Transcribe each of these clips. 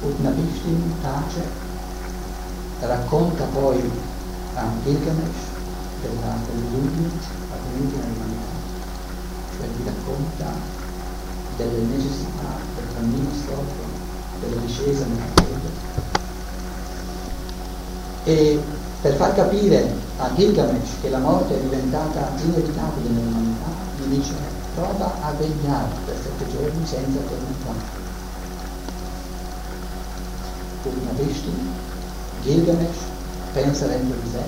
Utnapishtim tace, racconta poi a Gilgamesh della dell'ultimo avvenuti nell'umanità, cioè gli racconta delle necessità del cammino storico, della discesa nella fede. E per far capire a Gilgamesh che la morte è diventata inevitabile nell'umanità, gli dice prova a vegliare per sette giorni senza tormentare. Purnavishti, Gilgamesh, pensa dentro di sé,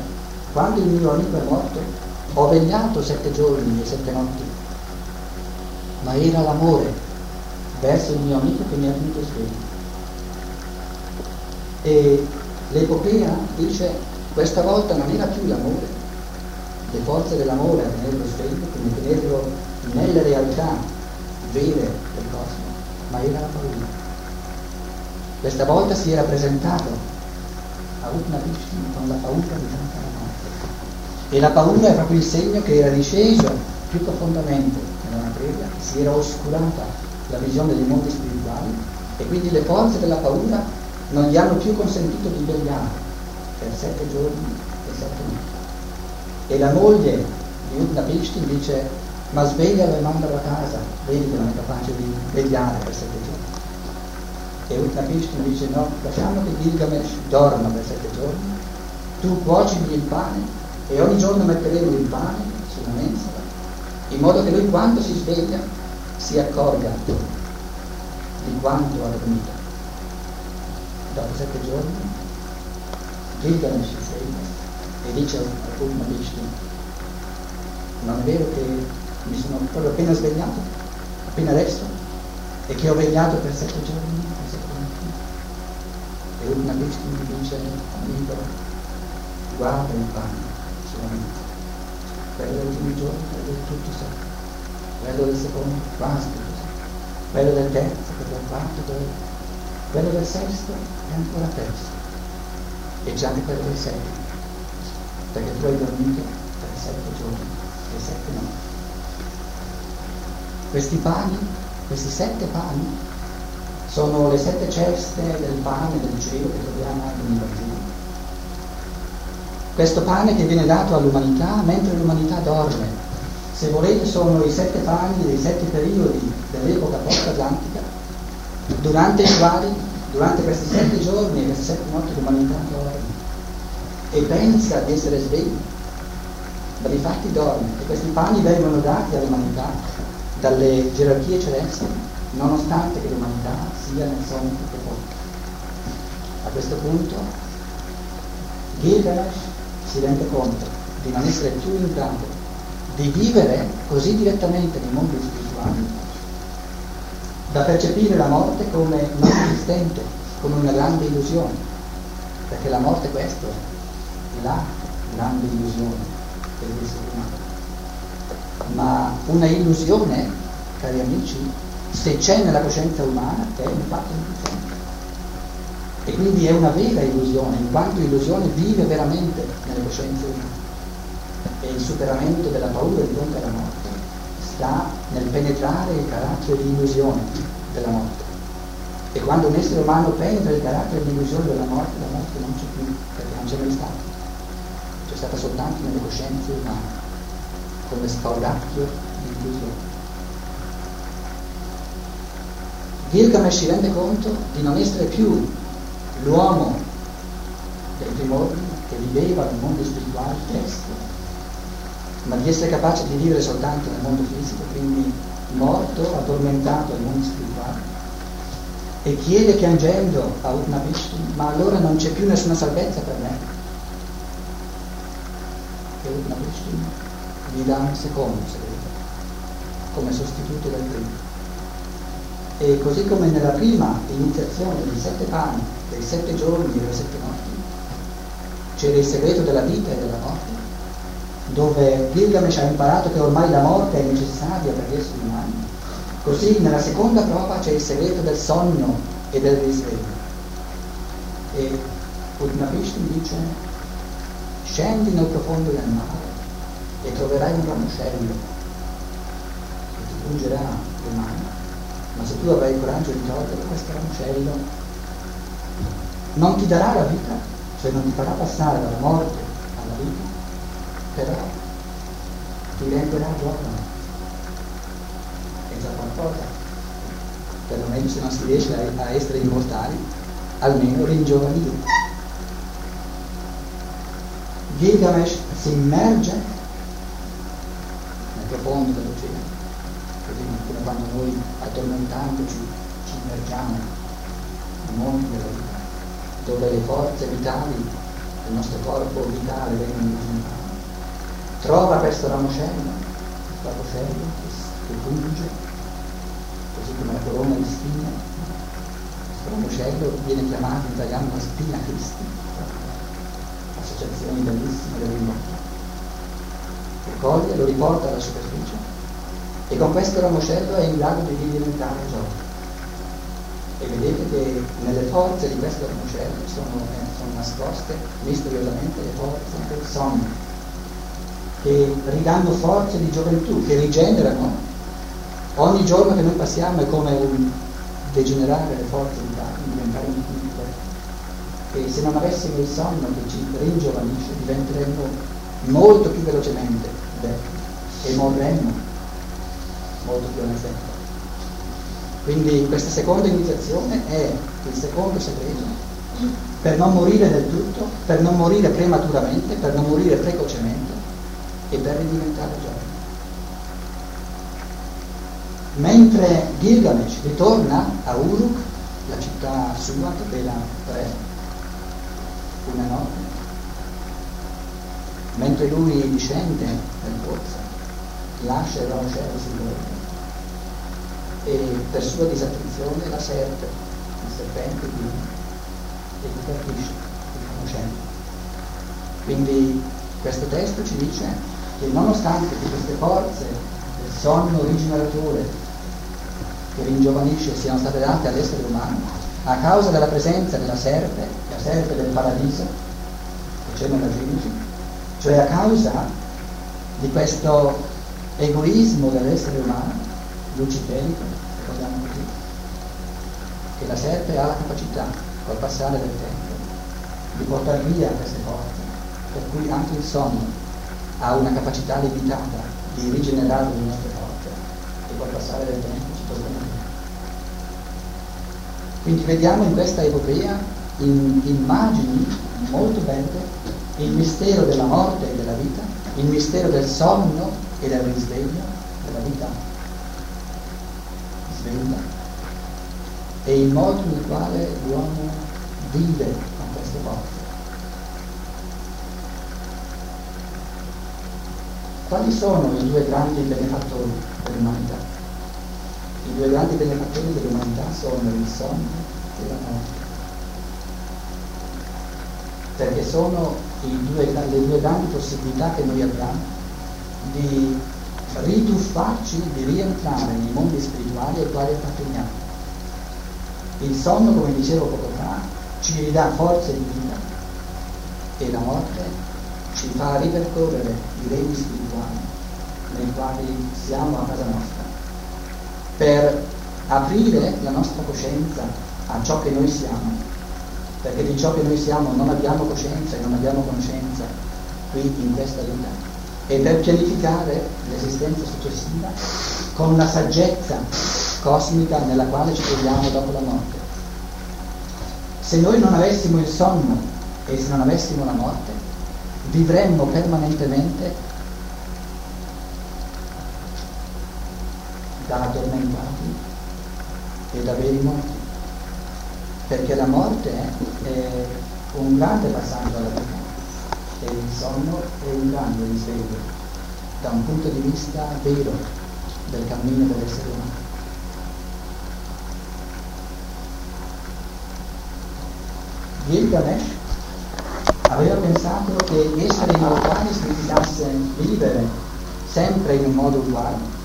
quando il mio amico è morto, ho vegliato sette giorni e sette notti, ma era l'amore verso il mio amico che mi ha tenuto sveglio. E l'epopea dice, questa volta non era più l'amore, le forze dell'amore a tenerlo sveglio, quindi tenerlo nelle realtà vere del cosmo, ma era la paura. Questa volta si era presentato a Utnapishtim con la paura di tanta morte. E la paura è proprio il segno che era disceso più profondamente nella materia, si era oscurata la visione dei mondi spirituali e quindi le forze della paura non gli hanno più consentito di vegliare per sette giorni e sette notti. E la moglie di Utnapishtim dice ma sveglialo e mandalo a casa, vedi che non è capace di vegliare per sette giorni. E Utnapishtim dice no, lasciamo che Gilgamesh dorma per sette giorni, tu cuocigli il pane e ogni giorno metteremo il pane sulla mensola, in modo che lui quando si sveglia si accorga di quanto ha dormito. Dopo sette giorni Gilgamesh si sveglia e dice a Utnapishtim non è vero che mi sono proprio appena svegliato, appena adesso, e che ho vegliato per sette giorni. E una Cristo mi dice, amico, guarda il pane solamente. Quello del primo giorno, quello del tutto secco. Quello del secondo, quasi tutto secco. Quello del terzo, quello del quarto, quello, quello del sesto è ancora terzo. E già di quello del settimo. Perché tu hai dormito per sette giorni e sette notti. Questi pani, questi sette pani, sono le sette ceste del pane del cielo che troviamo anche nel Vangelo. Questo pane che viene dato all'umanità mentre l'umanità dorme. Se volete sono i sette pani dei sette periodi dell'epoca post-atlantica, durante i quali, durante questi sette giorni e queste sette notti l'umanità dorme e pensa di essere sveglia, ma di fatti dorme e questi pani vengono dati all'umanità dalle gerarchie celesti, nonostante che l'umanità sia nel sonno più profondo. A questo punto Gilgamesh si rende conto di non essere più in grado di vivere così direttamente nei mondi spirituali da percepire la morte come non esistente, come una grande illusione, perché la morte è questo, è la grande illusione dell'essere umano ma una illusione, cari amici, se c'è nella coscienza umana, è un fatto illusione. E quindi è una vera illusione, in quanto illusione vive veramente nelle coscienze umane. E il superamento della paura di fronte alla morte sta nel penetrare il carattere di illusione della morte. E quando un essere umano penetra il carattere di illusione della morte, la morte non c'è più, perché non c'è mai stata. C'è stata soltanto nelle coscienze umane come spauracchio di illusione. Gilgamesh si rende conto di non essere più l'uomo dei primordi che viveva nel mondo spirituale testo, ma di essere capace di vivere soltanto nel mondo fisico, quindi morto, addormentato nel mondo spirituale. E chiede piangendo a Utnapishti, ma allora non c'è più nessuna salvezza per me. E Utnapishti gli dà un secondo segreto come sostituto del primo. E così come nella prima iniziazione dei sette pani, dei sette giorni e delle sette notti, c'era il segreto della vita e della morte, dove Gilgamesh ha imparato che ormai la morte è necessaria per gli esseri umani, così nella seconda prova c'è il segreto del sonno e del risveglio. E Utnapishtim dice, scendi nel profondo del mare e troverai un ramoscello che ti pungerà le mani, ma se tu avrai il coraggio di togliere questo ramoscello, non ti darà la vita, cioè non ti farà passare dalla morte alla vita, però ti renderà giovane. È già qualcosa. Perlomeno se non si riesce a, a essere immortali, almeno ringiovanire. Gilgamesh si immerge nel profondo dell'oceano, come quando noi addormentandoci ci immergiamo nel mondo della vita, dove le forze vitali del nostro corpo vitale vengono ripresentate. Trova questo ramoscello, questo ramoscello che punge, così come la corona di spine. Questo ramoscello viene chiamato in italiano la spina Cristi associazioni bellissime del rimorto. Lo coglie, lo riporta alla superficie e con questo ramoscello è in grado di diventare gioco. E vedete che nelle forze di questo ramoscello sono, eh, sono nascoste misteriosamente le forze del sonno, che ridanno forze di gioventù, che rigenerano. Ogni giorno che noi passiamo è come un degenerare le forze vitali, diventare un e se non avessimo il sonno che ci ringiovanisce diventeremmo molto più velocemente vecchi e morremmo molto più tempo. Quindi questa seconda iniziazione è il secondo segreto per non morire del tutto, per non morire prematuramente, per non morire precocemente e per ridiventare giovane. Mentre Gilgamesh ritorna a Uruk, la città sua che era re, una notte, mentre lui discende nel pozzo, lascia il ramoscello sul bordo e per sua disattenzione la serpe, il serpente viene e gli colpisce il ramoscello. Quindi questo testo ci dice che nonostante queste forze del sonno rigeneratore che ringiovanisce siano state date all'essere umano, a causa della presenza della serpe, la serpe del paradiso, che c'è nella Genesi, cioè a causa di questo egoismo dell'essere umano, luciferico, ricordiamo così, che la serpe ha la capacità, col passare del tempo, di portare via queste forze, per cui anche il sonno ha una capacità limitata di rigenerare le nostre forze e col passare del tempo ci torna via. Quindi vediamo in questa epopea in immagini molto belle il mistero della morte e della vita, il mistero del sonno e del risveglio della vita sveglia e il modo nel quale l'uomo vive con queste forze. Quali sono i due grandi benefattori dell'umanità? I due grandi benefattori dell'umanità sono il sonno e la morte. Perché sono due, le due grandi possibilità che noi abbiamo di rituffarci, di rientrare nei mondi spirituali ai quali apparteniamo. Il sonno, come dicevo poco fa, ci ridà forze di vita e la morte ci fa ripercorrere i regni spirituali nei quali siamo a casa nostra per aprire la nostra coscienza a ciò che noi siamo, perché di ciò che noi siamo non abbiamo coscienza e non abbiamo conoscenza qui in questa vita, e per pianificare l'esistenza successiva con una saggezza cosmica nella quale ci troviamo dopo la morte. Se noi non avessimo il sonno e se non avessimo la morte, vivremmo permanentemente da addormentati e da veri morti, perché la morte è un grande passaggio alla vita e il sonno è un grande risveglio da un punto di vista vero del cammino dell'essere umano. Gilgamesh aveva pensato che essere immortali significasse vivere sempre in un modo uguale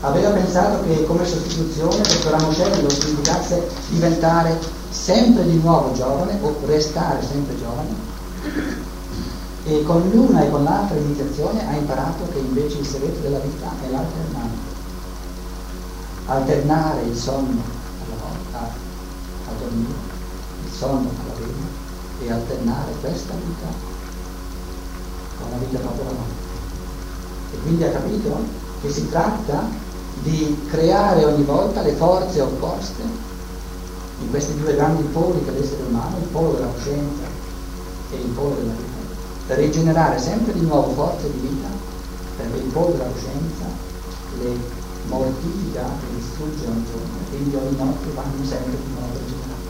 aveva pensato che come sostituzione questo ramoscello significasse diventare sempre di nuovo giovane o restare sempre giovane e con l'una e con l'altra iniziazione ha imparato che invece il segreto della vita è l'alternanza alternare il sonno alla volta a dormire il sonno alla veglia e alternare questa vita con la vita dopo la morte. E quindi ha capito che si tratta di creare ogni volta le forze opposte in questi due grandi poli che l'essere umano, il polo della coscienza e il polo della vita, per rigenerare sempre di nuovo forze di vita, perché il polo della coscienza le mortifica e distrugge ogni giorno, quindi ogni notte vanno sempre di nuovo rigenerati.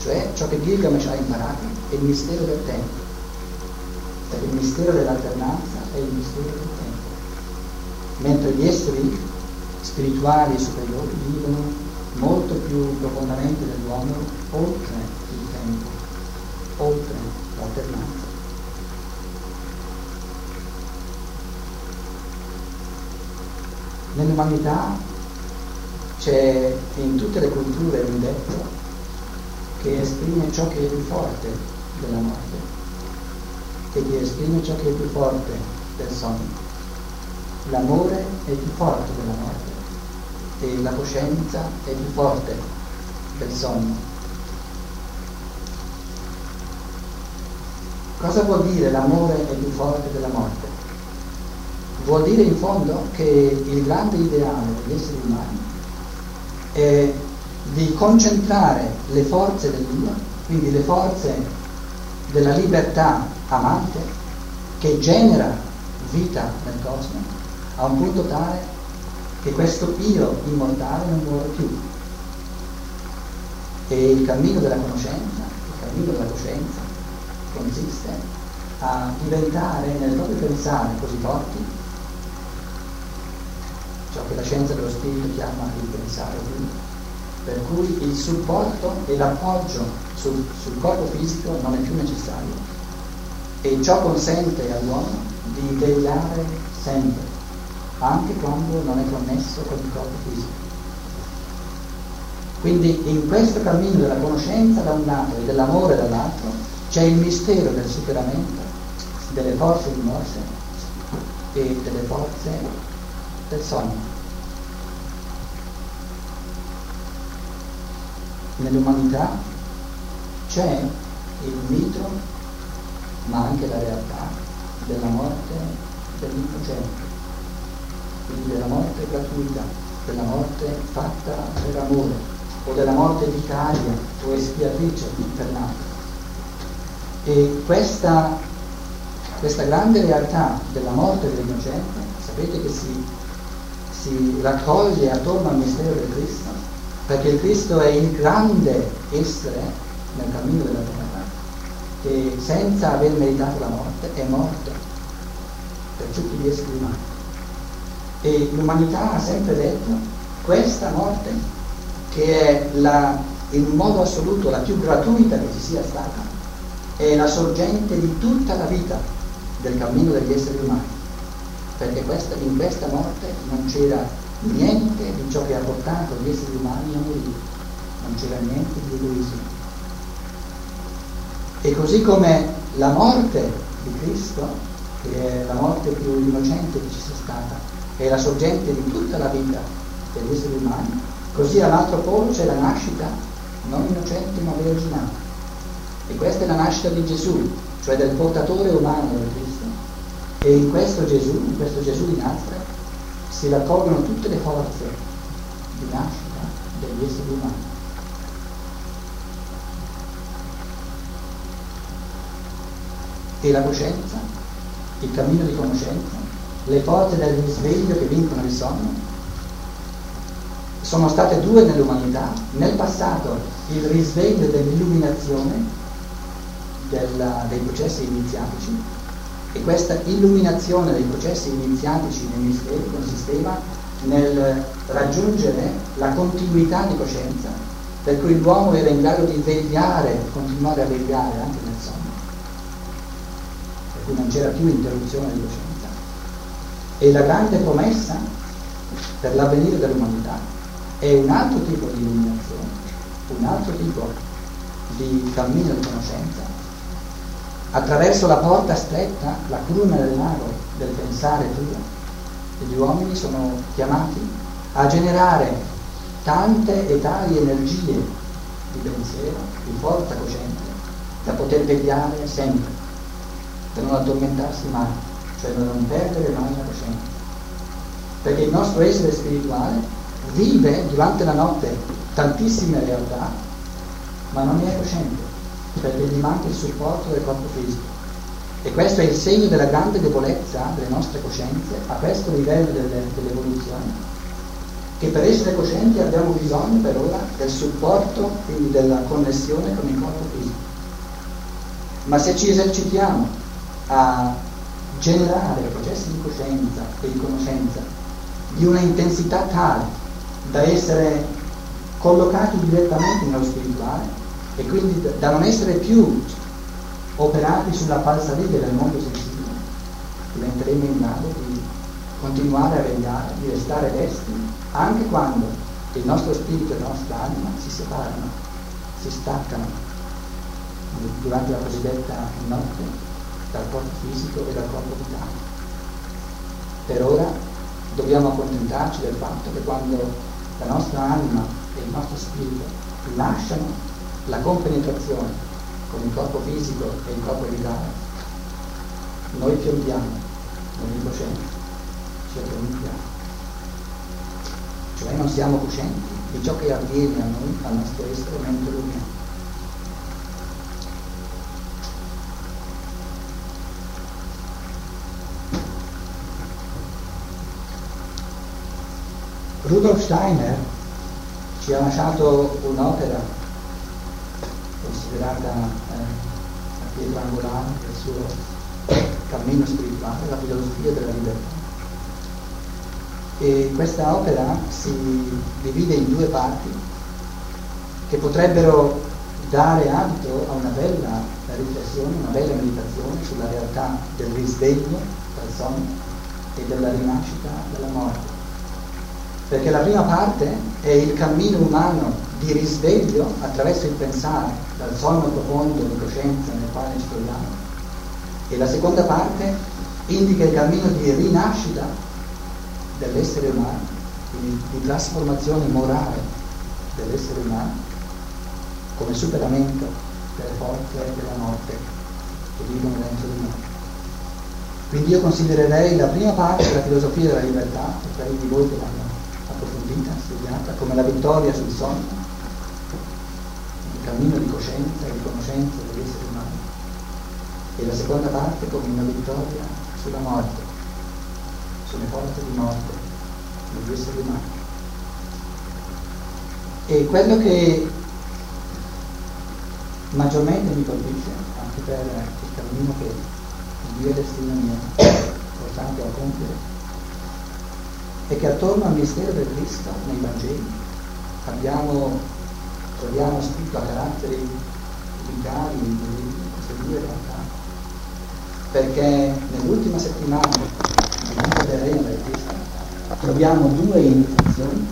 Cioè ciò che Gilgamesh ha imparato è il mistero del tempo, perché il mistero dell'alternanza è il mistero del tempo, mentre gli esseri spirituali e superiori vivono molto più profondamente dell'uomo oltre il tempo, oltre l'alternanza. Nell'umanità c'è in tutte le culture un detto che esprime ciò che è più forte della morte e che esprime ciò che è più forte del sonno. L'amore è più forte della morte e la coscienza è più forte del sonno. Cosa vuol dire l'amore è più forte della morte? Vuol dire in fondo che il grande ideale degli esseri umani è di concentrare le forze dell'Io, quindi le forze della libertà amante che genera vita nel cosmo, a un punto tale che questo io immortale non muore più. E il cammino della conoscenza, il cammino della coscienza, consiste a diventare nel proprio pensare così forti ciò che la scienza dello spirito chiama il pensare per cui il supporto e l'appoggio sul, sul corpo fisico non è più necessario e ciò consente all'uomo di vegliare sempre, anche quando non è connesso con il corpo fisico. Quindi in questo cammino della conoscenza da un lato e dell'amore dall'altro c'è il mistero del superamento delle forze rimorse e delle forze del sogno. Nell'umanità c'è il mito, ma anche la realtà della morte dell'innocente, quindi della morte gratuita, della morte fatta per amore, o della morte vicaria o espiatrice infernale. E questa, questa grande realtà della morte dell'innocente, sapete che si si raccoglie attorno al mistero del Cristo, perché il Cristo è il grande essere nel cammino della terra, che senza aver meritato la morte è morto per tutti gli esseri umani. E l'umanità ha sempre detto questa morte, che è la, in modo assoluto la più gratuita che ci sia stata, è la sorgente di tutta la vita del cammino degli esseri umani perché questa, in questa morte non c'era niente di ciò che ha portato gli esseri umani a morire, non c'era niente di egoismo. E così come la morte di Cristo, che è la morte più innocente che ci sia stata, è la sorgente di tutta la vita degli esseri umani, così all'altro polo c'è la nascita non innocente ma virginale. E questa è la nascita di Gesù, cioè del portatore umano del Cristo e in questo Gesù, in questo Gesù di Nazareth, si raccolgono tutte le forze di nascita degli esseri umani. E la coscienza, il cammino di conoscenza, le forze del risveglio che vincono il sonno, sono state due nell'umanità. Nel passato il risveglio dell'illuminazione della, dei processi iniziatici e questa illuminazione dei processi iniziatici consisteva nel raggiungere la continuità di coscienza, per cui l'uomo era in grado di vegliare, continuare a vegliare anche nel sonno, per cui non c'era più interruzione di coscienza. E la grande promessa per l'avvenire dell'umanità è un altro tipo di illuminazione, un altro tipo di cammino di conoscenza attraverso la porta stretta, la cruna del mago del pensare tuo, gli uomini sono chiamati a generare tante e tali energie di pensiero, di forza cosciente, da poter vegliare sempre, da non addormentarsi mai, cioè da non perdere mai la coscienza. Perché il nostro essere spirituale vive durante la notte tantissime realtà, ma non è cosciente, perché gli manca il supporto del corpo fisico. E questo è il segno della grande debolezza delle nostre coscienze a questo livello delle, dell'evoluzione, che per essere coscienti abbiamo bisogno per ora del supporto, quindi della connessione con il corpo fisico. Ma se ci esercitiamo a generare processi di coscienza e di conoscenza di una intensità tale da essere collocati direttamente nello spirituale e quindi da non essere più operati sulla falsariga del mondo sensibile, diventeremo in grado di continuare a vegliare, di restare desti, anche quando il nostro spirito e la nostra anima si separano, si staccano durante la cosiddetta notte dal corpo fisico e dal corpo vitale. Per ora dobbiamo accontentarci del fatto che quando la nostra anima e il nostro spirito lasciano la compenetrazione con il corpo fisico e il corpo vitale, noi piombiamo nell'incoscienza, ci addormentiamo. Cioè non siamo coscienti di ciò che avviene a noi, al nostro essere mentre dormiamo. Rudolf Steiner ci ha lasciato un'opera considerata eh, la pietra angolare del suo cammino spirituale, la filosofia della libertà. E questa opera si divide in due parti che potrebbero dare adito a una bella riflessione, una bella meditazione sulla realtà del risveglio dal sonno e della rinascita dalla morte. Perché la prima parte è il cammino umano di risveglio attraverso il pensare dal sonno profondo di coscienza nel quale ci troviamo e la seconda parte indica il cammino di rinascita dell'essere umano, quindi di trasformazione morale dell'essere umano come superamento delle forze della morte che vivono dentro di noi. Quindi io considererei la prima parte della filosofia della libertà, per quelli di voi che l'hanno approfondita, studiata, come la vittoria sul sonno, cammino di coscienza e di conoscenza degli esseri umani e la seconda parte come una vittoria sulla morte, sulle forze di morte degli esseri umani. E quello che maggiormente mi colpisce, anche per il cammino che Dio e destino mi ha portato a compiere, è che attorno al mistero del Cristo nei Vangeli abbiamo troviamo scritto a caratteri in queste due realtà, perché nell'ultima settimana di vita terrena del Cristo troviamo due iniziazioni,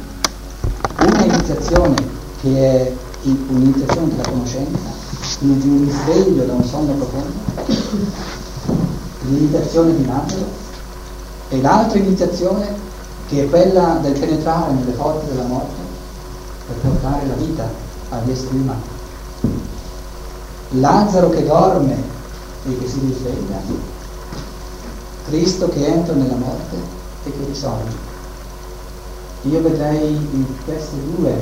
una iniziazione che è un'iniziazione della conoscenza, quindi di un risveglio da un sonno profondo, l'iniziazione di Nazaro, e l'altra iniziazione che è quella del penetrare nelle forze della morte per portare la vita esseri umani. Lazzaro che dorme e che si risveglia, Cristo che entra nella morte e che risorge. Io vedrei in queste due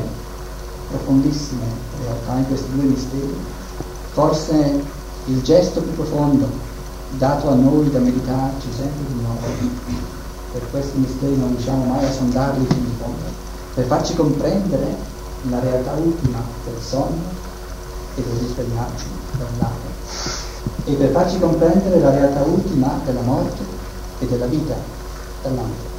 profondissime realtà, in questi due misteri, forse il gesto più profondo dato a noi da meditarci sempre di nuovo. Per questi misteri non riusciamo mai a sondarli fino in fondo, per farci comprendere la realtà ultima del sonno e del risvegliarci da un lato e per farci comprendere la realtà ultima della morte e della vita dall'altro.